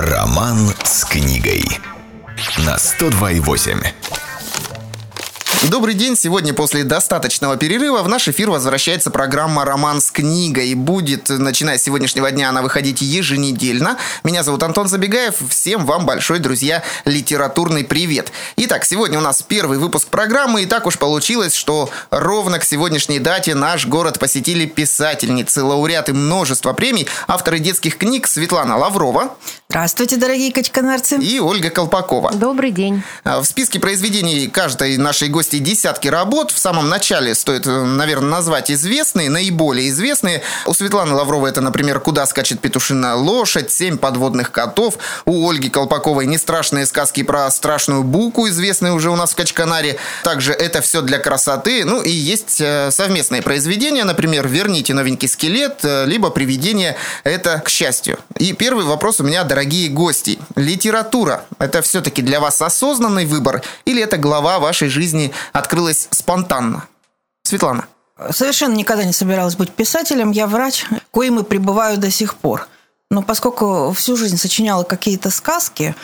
Роман с книгой на 102,8. Добрый день. Сегодня после достаточного перерыва в наш эфир возвращается программа «Роман с книгой». Будет, начиная с сегодняшнего дня, она выходить еженедельно. Меня зовут Антон Забегаев. Всем вам большой, друзья, литературный привет. Итак, сегодня у нас первый выпуск программы. И так уж получилось, что ровно к сегодняшней дате наш город посетили писательницы, лауреаты множества премий, авторы детских книг Светлана Лаврова. Здравствуйте, дорогие качканарцы. И Ольга Колпакова. Добрый день. В списке произведений каждой нашей гости десятки работ. В самом начале стоит, э, наверное, назвать известные, наиболее известные. У Светланы Лавровой это, например, «Куда скачет петушиная лошадь», «Семь подводных котов». У Ольги Колпаковой «Не страшные сказки про страшную буку», известные уже у нас в Качканаре. Также «Это все для красоты». Ну и есть э, совместные произведения, например, «Верните новенький скелет», э, либо «Привидение. Это к счастью». И первый вопрос у меня, дорогие гости. Литература – это все-таки для вас осознанный выбор или это глава вашей жизни открылась спонтанно. Светлана. Совершенно никогда не собиралась быть писателем. Я врач, коим и пребываю до сих пор. Но поскольку всю жизнь сочиняла какие-то сказки,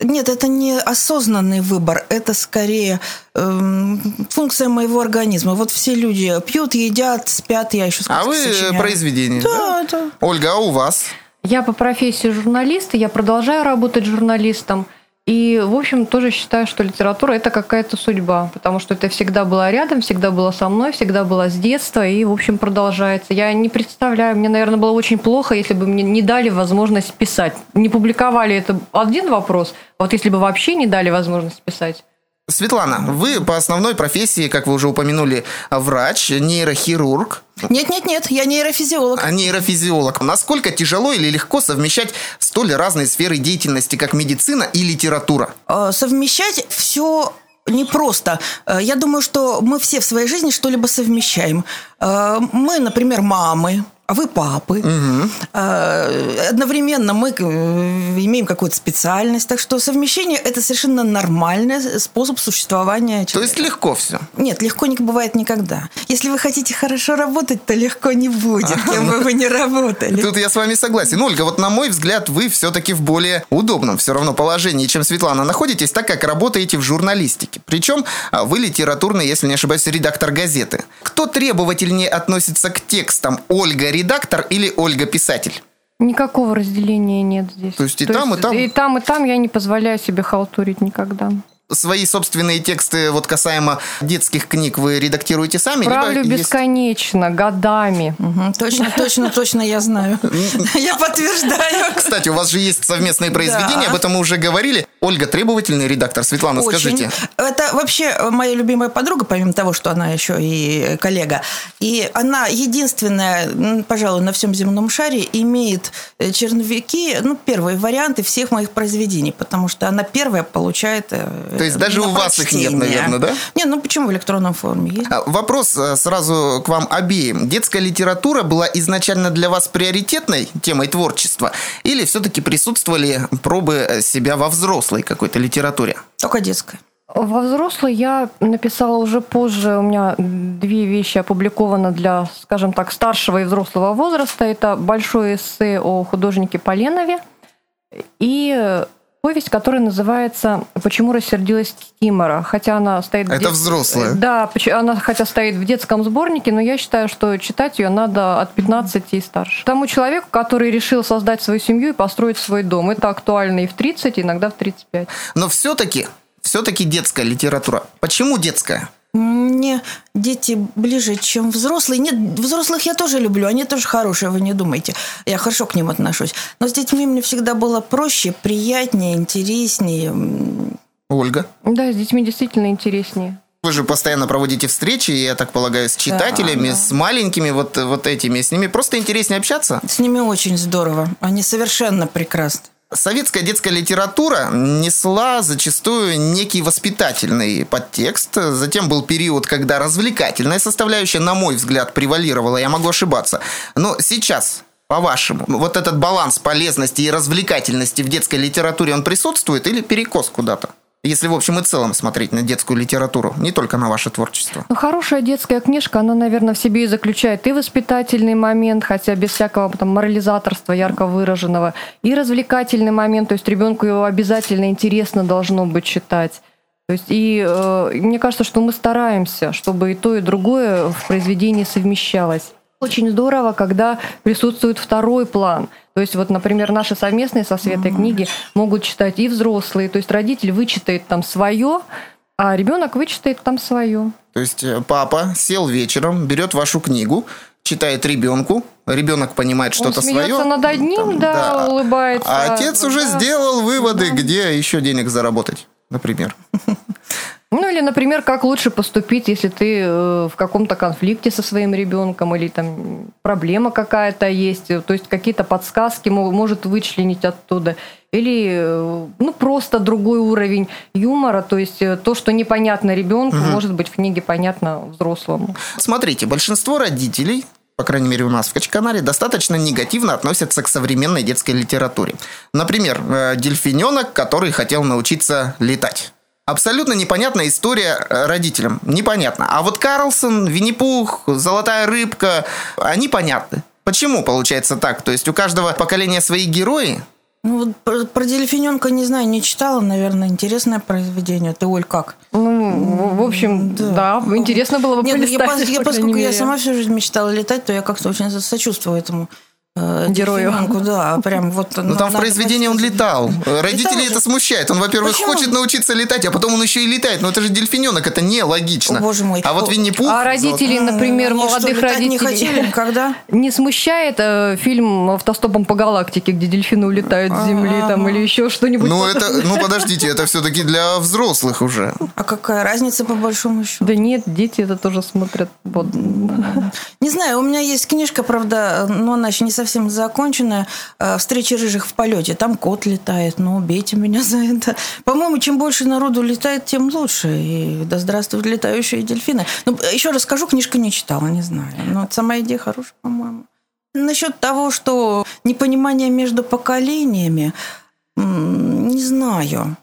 нет, это не осознанный выбор, это скорее э, функция моего организма. Вот все люди пьют, едят, спят, я еще сказки А вы сочиняю. произведение? Да, да. Ольга, а у вас? Я по профессии журналист, и я продолжаю работать журналистом. И, в общем, тоже считаю, что литература – это какая-то судьба, потому что это всегда было рядом, всегда было со мной, всегда было с детства, и, в общем, продолжается. Я не представляю, мне, наверное, было очень плохо, если бы мне не дали возможность писать. Не публиковали – это один вопрос, вот если бы вообще не дали возможность писать, Светлана, вы по основной профессии, как вы уже упомянули, врач, нейрохирург. Нет, нет, нет, я нейрофизиолог. А нейрофизиолог. Насколько тяжело или легко совмещать столь разные сферы деятельности, как медицина и литература? Э, Совмещать все непросто. Э, Я думаю, что мы все в своей жизни что-либо совмещаем. Э, Мы, например, мамы, а вы папы. Э, Одновременно мы э, имеем какую-то специальность. Так что совмещение – это совершенно нормальный способ существования человека. То есть легко все. Нет, легко не бывает никогда. Если вы хотите хорошо работать, то легко не будет, кем бы вы ни работали. Тут я с вами согласен. Ольга, вот на мой взгляд, вы все-таки в более удобном все равно положении, чем Светлана, находитесь, так как работаете в журналистике. Причем а, вы литературный, если не ошибаюсь, редактор газеты. Кто требовательнее относится к текстам? Ольга редактор или Ольга писатель? никакого разделения нет здесь. То есть и там, и там? И там, и там я не позволяю себе халтурить никогда. Свои собственные тексты, вот касаемо детских книг, вы редактируете сами? Правлю либо есть- бесконечно, годами. Мгм, Точно, точно, точно я знаю. Я подтверждаю. Кстати, у вас же есть совместные произведения, об этом мы уже говорили. Ольга, требовательный редактор. Светлана, скажите. Это вообще моя любимая подруга, помимо того, что она еще и коллега. И она единственная, пожалуй, на всем земном шаре имеет э, черновики, ну, первые варианты всех моих произведений, потому что она первая получает э, То есть даже у вас их нет, наверное, да? Не, ну почему в электронном форме есть? А, Вопрос э, сразу к вам обеим. Детская литература была изначально для вас приоритетной темой творчества? Или все-таки присутствовали пробы э, себя во взрослой какой-то литературе? Только детская. Во взрослой я написала уже позже. У меня две вещи опубликованы для, скажем так, старшего и взрослого возраста. Это большое эссе о художнике Поленове и повесть, которая называется «Почему рассердилась Кикимора?». Хотя она стоит... Это взрослая? Да, поч- она хотя стоит в детском сборнике, но я считаю, что читать ее надо от 15 и старше. Тому человеку, который решил создать свою семью и построить свой дом. Это актуально и в 30, иногда в 35. Но все-таки, все-таки детская литература. Почему детская? Мне дети ближе, чем взрослые. Нет, взрослых я тоже люблю, они тоже хорошие, вы не думайте. Я хорошо к ним отношусь. Но с детьми мне всегда было проще, приятнее, интереснее. Ольга? Да, с детьми действительно интереснее. Вы же постоянно проводите встречи, я так полагаю, с читателями, да. с маленькими вот, вот этими. С ними просто интереснее общаться? С ними очень здорово. Они совершенно прекрасны. Советская детская литература несла зачастую некий воспитательный подтекст. Затем был период, когда развлекательная составляющая, на мой взгляд, превалировала. Я могу ошибаться. Но сейчас, по-вашему, вот этот баланс полезности и развлекательности в детской литературе, он присутствует или перекос куда-то? Если в общем и целом смотреть на детскую литературу, не только на ваше творчество. Ну, хорошая детская книжка, она, наверное, в себе и заключает и воспитательный момент, хотя без всякого там морализаторства ярко выраженного, и развлекательный момент, то есть ребенку его обязательно интересно должно быть читать. То есть и э, мне кажется, что мы стараемся, чтобы и то, и другое в произведении совмещалось. Очень здорово, когда присутствует второй план. То есть вот, например, наши совместные со Светой книги могут читать и взрослые. То есть родитель вычитает там свое, а ребенок вычитает там свое. То есть э, папа сел вечером, берет вашу книгу, читает ребенку, ребенок понимает что-то Он свое. над одним, да, улыбается. А отец уже Да. сделал выводы, где еще денег заработать, например. Ну или, например, как лучше поступить, если ты э, в каком-то конфликте со своим ребенком или там проблема какая-то есть, э, то есть какие-то подсказки мо- может вычленить оттуда. Или э, ну просто другой уровень юмора, то есть то, что непонятно ребенку, может быть в книге понятно взрослому. Смотрите, большинство родителей, по крайней мере у нас в Качканаре, достаточно негативно относятся к современной детской литературе. Например, дельфиненок, который хотел научиться летать. Абсолютно непонятная история э, родителям. Непонятно. А вот Карлсон, Винни-Пух, Золотая рыбка, они понятны. Почему получается так? То есть у каждого поколения свои герои, Ну, вот про, про дельфиненка не знаю, не читала, наверное, интересное произведение. Ты, Оль, как? Ну, в общем, да, интересно было бы Нет, ну, я, я, поскольку я сама всю жизнь мечтала летать, то я как-то очень сочувствую этому Герою. дельфиненку, да, прям вот. Ну, там в произведении он летал. Родителей же. это смущает. Он, во-первых, Почему? хочет научиться летать, а потом он еще и летает. Но это же дельфиненок, это нелогично. О, боже мой. А вот Винни-Пух... А родители, М, например, они что, молодых летать родителей... не хотели никогда? Не смущает э, фильм «Автостопом по галактике», где дельфины улетают с Земли там, или еще что-нибудь? Ну, это, ну, подождите, это все-таки для взрослых уже. А какая разница по большому счету? Да нет, дети это тоже смотрят. Вот. Не знаю, у меня есть книжка, правда, но она еще не совсем законченная. э, «Встречи рыжих в полете». Там кот летает, ну, убейте меня за это. По-моему, чем больше народу летает, тем лучше. И да здравствуют летающие дельфины. Ну, еще раз скажу, книжку не читала, не знаю. Но сама идея хорошая, по-моему. Насчет того, что непонимание между поколениями, не знаю.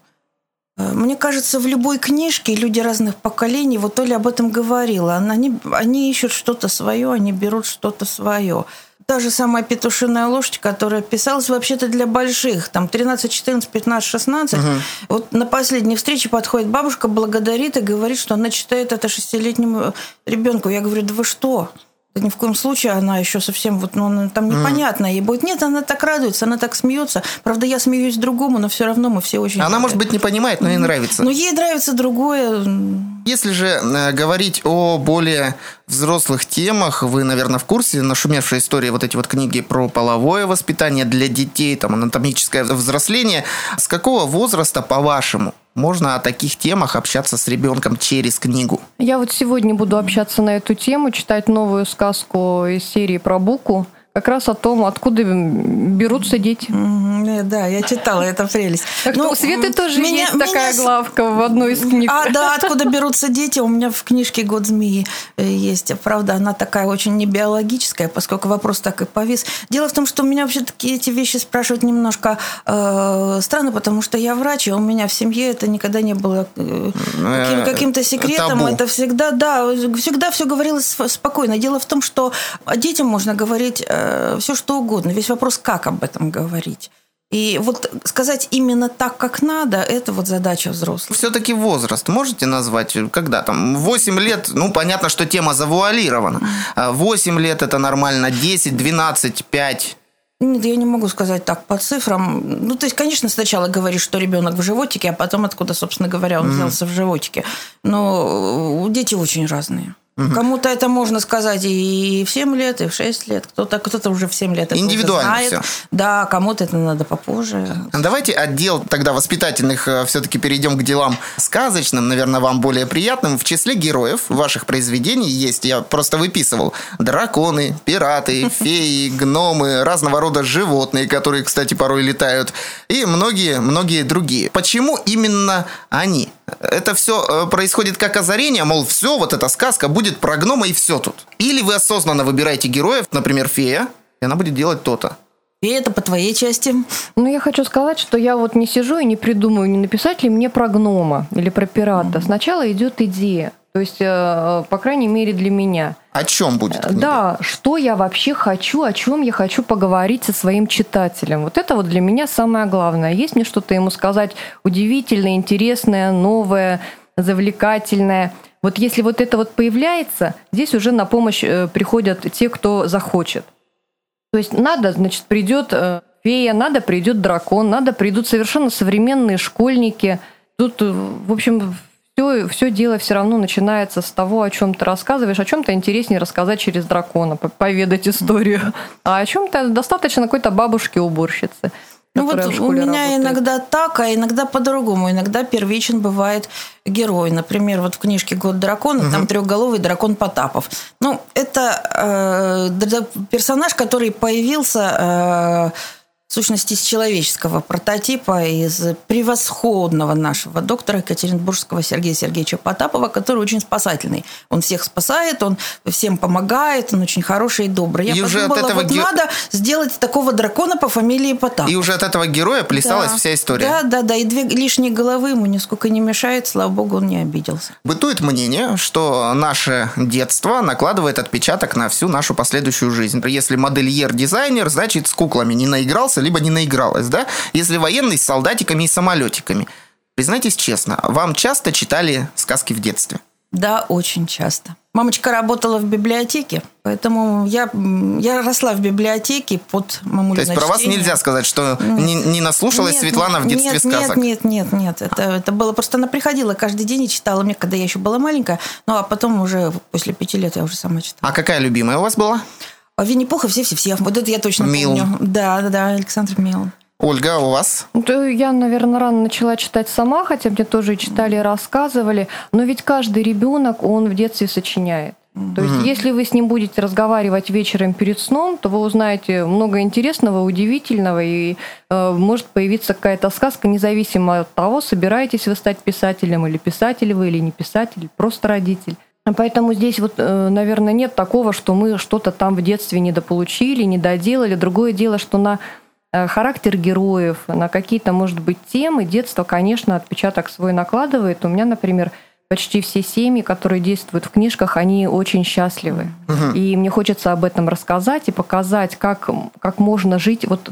Э, Мне кажется, в любой книжке люди разных поколений, вот Оля об этом говорила, они, они ищут что-то свое, они берут что-то свое. Та же самая петушиная лошадь, которая писалась вообще-то для больших, там 13, 14, 15, 16. Вот на последней встрече подходит бабушка, благодарит и говорит, что она читает это шестилетнему ребенку. Я говорю, да вы что? Ни в коем случае она еще совсем вот, ну, там непонятно ей будет. Нет, она так радуется, она так смеется. Правда, я смеюсь другому, но все равно мы все очень... Она, может быть, не понимает, но ей нравится. Но ей нравится другое. Если же э, говорить о более взрослых темах, вы, наверное, в курсе нашумевшей истории вот эти вот книги про половое воспитание для детей, там, анатомическое взросление. С какого возраста, по-вашему, можно о таких темах общаться с ребенком через книгу? Я вот сегодня буду общаться на эту тему, читать новую сказку из серии про Буку, как раз о том, откуда берутся дети. Э, Да, я читала, это прелесть. Так что Ну, у Светы тоже меня- есть такая меня с- главка в одной из книг. А, да, откуда берутся дети? У меня в книжке «Год змеи» э, есть. Правда, она такая очень не биологическая, поскольку вопрос так и повис. Дело в том, что меня вообще-таки эти вещи спрашивают немножко э, странно, потому что я врач, и у меня в семье это никогда не было э, каким- Э, каким-то секретом. табу. Это всегда, да, всегда все говорилось сп- спокойно. Дело в том, что детям можно говорить все, что угодно. Весь вопрос, как об этом говорить. И вот сказать именно так, как надо, это вот задача взрослых. Все-таки возраст можете назвать? Когда там? 8 лет, ну, понятно, что тема завуалирована. А 8 лет это нормально, 10, 12, 5. Нет, я не могу сказать так по цифрам. Ну, то есть, конечно, сначала говоришь, что ребенок в животике, а потом откуда, собственно говоря, он взялся в животике. Но э, дети очень разные. Кому-то это можно сказать и в 7 лет, и в 6 лет. Кто-то кто уже в 7 лет это Индивидуально знает. всё. Да, кому-то это надо попозже. Давайте отдел тогда воспитательных все-таки перейдем к делам сказочным, наверное, вам более приятным. В числе героев ваших произведений есть, я просто выписывал, драконы, пираты, феи, гномы, разного рода животные, которые, кстати, порой летают, и многие-многие другие. Почему именно они? Это все происходит как озарение, мол, все, вот эта сказка будет про гнома и все тут. Или вы осознанно выбираете героев, например, фея, и она будет делать то-то. И это по твоей части. Ну, я хочу сказать, что я вот не сижу и не придумываю, не написать ли мне про гнома или про пирата. Mm-hmm. Сначала идет идея. То есть, э, по крайней мере, для меня. О чем будет книга? Да, что я вообще хочу, о чем я хочу поговорить со своим читателем. Вот это вот для меня самое главное. Есть мне что-то ему сказать удивительное, интересное, новое, завлекательное. Вот если вот это вот появляется, здесь уже на помощь э, приходят те, кто захочет. То есть надо, значит, придет э, фея, надо придет дракон, надо придут совершенно современные школьники. Тут, в общем, все, все дело все равно начинается с того, о чем ты рассказываешь, о чем-то интереснее рассказать через дракона, поведать историю, а о чем-то достаточно какой-то бабушки-уборщицы. Ну вот у меня работает. иногда так, а иногда по-другому. Иногда первичен бывает герой. Например, вот в книжке «Год дракона» угу. там трехголовый дракон Потапов. Ну, это э, персонаж, который появился... Э, сущности, из человеческого прототипа, из превосходного нашего доктора Екатеринбургского Сергея Сергеевича Потапова, который очень спасательный. Он всех спасает, он всем помогает, он очень хороший и добрый. Я и подумала, уже от этого вот ге... надо сделать такого дракона по фамилии Потапов. И уже от этого героя плясалась да. вся история. Да, да, да. И две лишние головы ему нисколько не мешает, слава богу, он не обиделся. Бытует мнение, что наше детство накладывает отпечаток на всю нашу последующую жизнь. Если модельер-дизайнер, значит, с куклами не наигрался, наигрался, либо не наигралась, да? Если военный с солдатиками и самолетиками. Признайтесь честно, вам часто читали сказки в детстве? Да, очень часто. Мамочка работала в библиотеке, поэтому я, я росла в библиотеке под мамулино То есть про вас нельзя сказать, что не, не наслушалась нет, Светлана в детстве нет, сказок? Нет, нет, нет, нет. Это, это было просто она приходила каждый день и читала мне, когда я еще была маленькая. Ну, а потом уже после пяти лет я уже сама читала. А какая любимая у вас была? А Винни-Пух и все-все-все. Вот это я точно Мил. помню. Да, да, да, Александр Мил. Ольга, а у вас? Да, я, наверное, рано начала читать сама, хотя мне тоже читали и рассказывали. Но ведь каждый ребенок, он в детстве сочиняет. То есть, mm-hmm. если вы с ним будете разговаривать вечером перед сном, то вы узнаете много интересного, удивительного, и э, может появиться какая-то сказка, независимо от того, собираетесь вы стать писателем или писатель вы, или не писатель, просто родитель. Поэтому здесь вот, э, наверное, нет такого, что мы что-то там в детстве недополучили, недоделали. Другое дело, что на э, характер героев, на какие-то, может быть, темы детство, конечно, отпечаток свой накладывает. У меня, например, почти все семьи, которые действуют в книжках, они очень счастливы. Угу. И мне хочется об этом рассказать и показать, как, как можно жить вот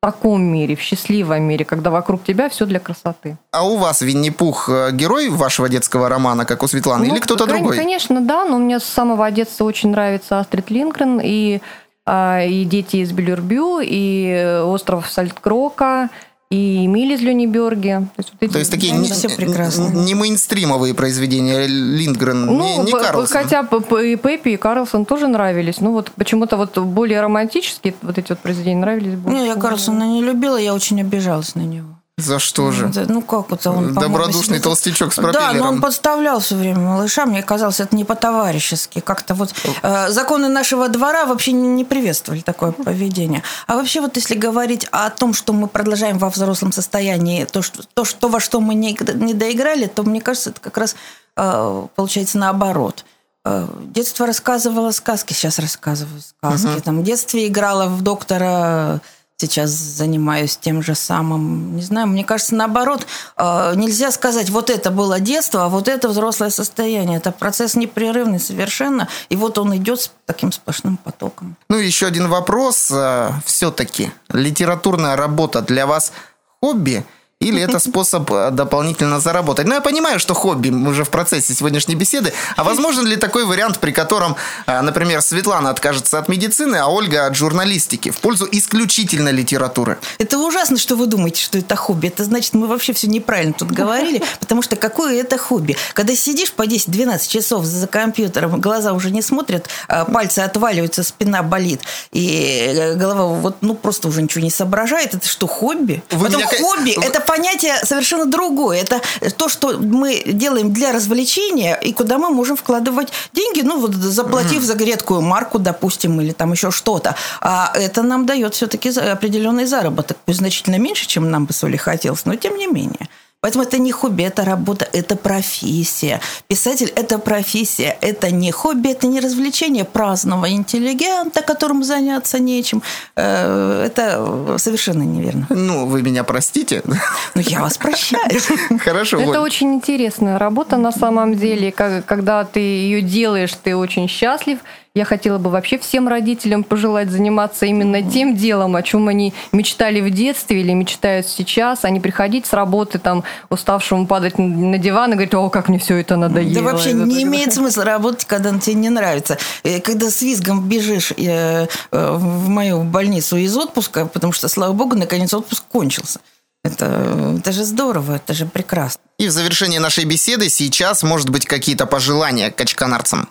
таком мире, в счастливом мире, когда вокруг тебя все для красоты. А у вас Винни-Пух э, герой вашего детского романа, как у Светланы, ну, или кто-то другой? Конечно, да, но мне с самого детства очень нравится Астрид Лингрен и, а, и «Дети из Белюрбю», и «Остров Сальткрока», и Эмиль из Люниберги. То есть, вот эти, То есть такие не, все прекрасные. не мейнстримовые произведения Линдгрен, ну, не, не Карлсон. Хотя и Пеппи, и Карлсон тоже нравились. Ну вот почему-то вот более романтические вот эти вот произведения нравились больше. Не, я Карлсона не любила, я очень обижалась на него. За что же? Ну, как это он, Добродушный толстячок с пропеллером. Да, но он подставлял все время малыша. Мне казалось, это не по-товарищески. Как-то вот э, законы нашего двора вообще не приветствовали такое поведение. А вообще вот если говорить о том, что мы продолжаем во взрослом состоянии, то, что, то, что во что мы не, не доиграли, то, мне кажется, это как раз э, получается наоборот э, детство рассказывала сказки, сейчас рассказываю сказки. Угу. Там в детстве играла в доктора сейчас занимаюсь тем же самым. Не знаю, мне кажется, наоборот, э, нельзя сказать, вот это было детство, а вот это взрослое состояние. Это процесс непрерывный совершенно, и вот он идет с таким сплошным потоком. Ну, еще один вопрос. Э, Все-таки литературная работа для вас хобби – или это способ э, дополнительно заработать. Ну, я понимаю, что хобби уже в процессе сегодняшней беседы. А возможен ли такой вариант, при котором, э, например, Светлана откажется от медицины, а Ольга от журналистики в пользу исключительно литературы? Это ужасно, что вы думаете, что это хобби. Это значит, мы вообще все неправильно тут говорили, потому что какое это хобби? Когда сидишь по 10-12 часов за компьютером, глаза уже не смотрят, а пальцы отваливаются, спина болит, и э, голова вот, ну, просто уже ничего не соображает. Это что, хобби? Вы Потом меня... хобби – это понятие совершенно другое. Это то, что мы делаем для развлечения и куда мы можем вкладывать деньги, ну, вот заплатив за редкую марку, допустим, или там еще что-то. А это нам дает все-таки определенный заработок. Пусть значительно меньше, чем нам бы соли хотелось, но тем не менее. Поэтому это не хобби, это работа, это профессия. Писатель – это профессия, это не хобби, это не развлечение праздного интеллигента, которому заняться нечем. Э, это совершенно неверно. Ну, вы меня простите. Ну, я вас прощаю. Хорошо, Это очень интересная работа на самом деле. Когда ты ее делаешь, ты очень счастлив. Я хотела бы вообще всем родителям пожелать заниматься именно тем делом, о чем они мечтали в детстве или мечтают сейчас, а не приходить с работы там уставшему падать на- диван и говорить, о, как мне все это надоело. Да вообще вот не это- имеет смысла работать, когда он тебе не нравится. Э, Когда с визгом бежишь э, э, в мою больницу из отпуска, потому что, слава богу, наконец отпуск кончился. Это, это же здорово, это же прекрасно. И в завершении нашей беседы сейчас, может быть, какие-то пожелания качканарцам.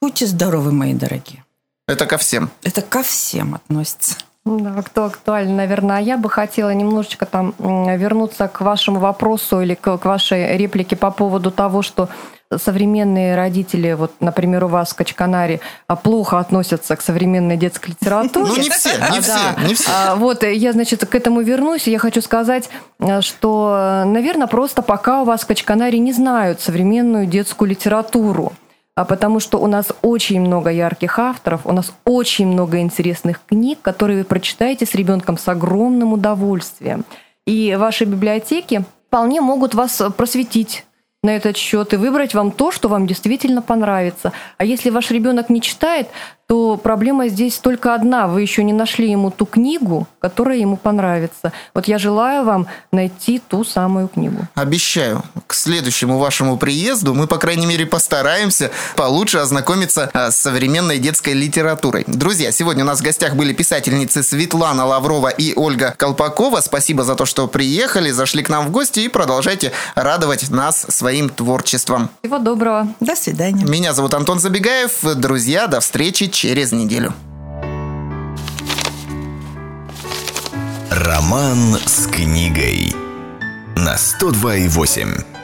Будьте здоровы, мои дорогие. Это ко всем. Это ко всем относится. Да, кто актуально, наверное. А я бы хотела немножечко там вернуться к вашему вопросу или к, к вашей реплике по поводу того, что современные родители, вот, например, у вас в Качканаре, а, плохо относятся к современной детской литературе. Ну, не все, не А, все, да. не все. А, Вот, э, я, значит, к этому вернусь. Я хочу сказать, э, что, наверное, просто пока у вас в Качканаре не знают современную детскую литературу. А потому что у нас очень много ярких авторов, у нас очень много интересных книг, которые вы прочитаете с ребенком с огромным удовольствием. И ваши библиотеки вполне могут вас просветить на этот счет и выбрать вам то, что вам действительно понравится. А если ваш ребенок не читает, то проблема здесь только одна. Вы еще не нашли ему ту книгу, которая ему понравится. Вот я желаю вам найти ту самую книгу. Обещаю, к следующему вашему приезду мы, по крайней мере, постараемся получше ознакомиться а, с современной детской литературой. Друзья, сегодня у нас в гостях были писательницы Светлана Лаврова и Ольга Колпакова. Спасибо за то, что приехали, зашли к нам в гости и продолжайте радовать нас своим творчеством. Всего доброго. До свидания. Меня зовут Антон Забегаев. Друзья, до встречи через неделю. Роман с книгой на 102,8.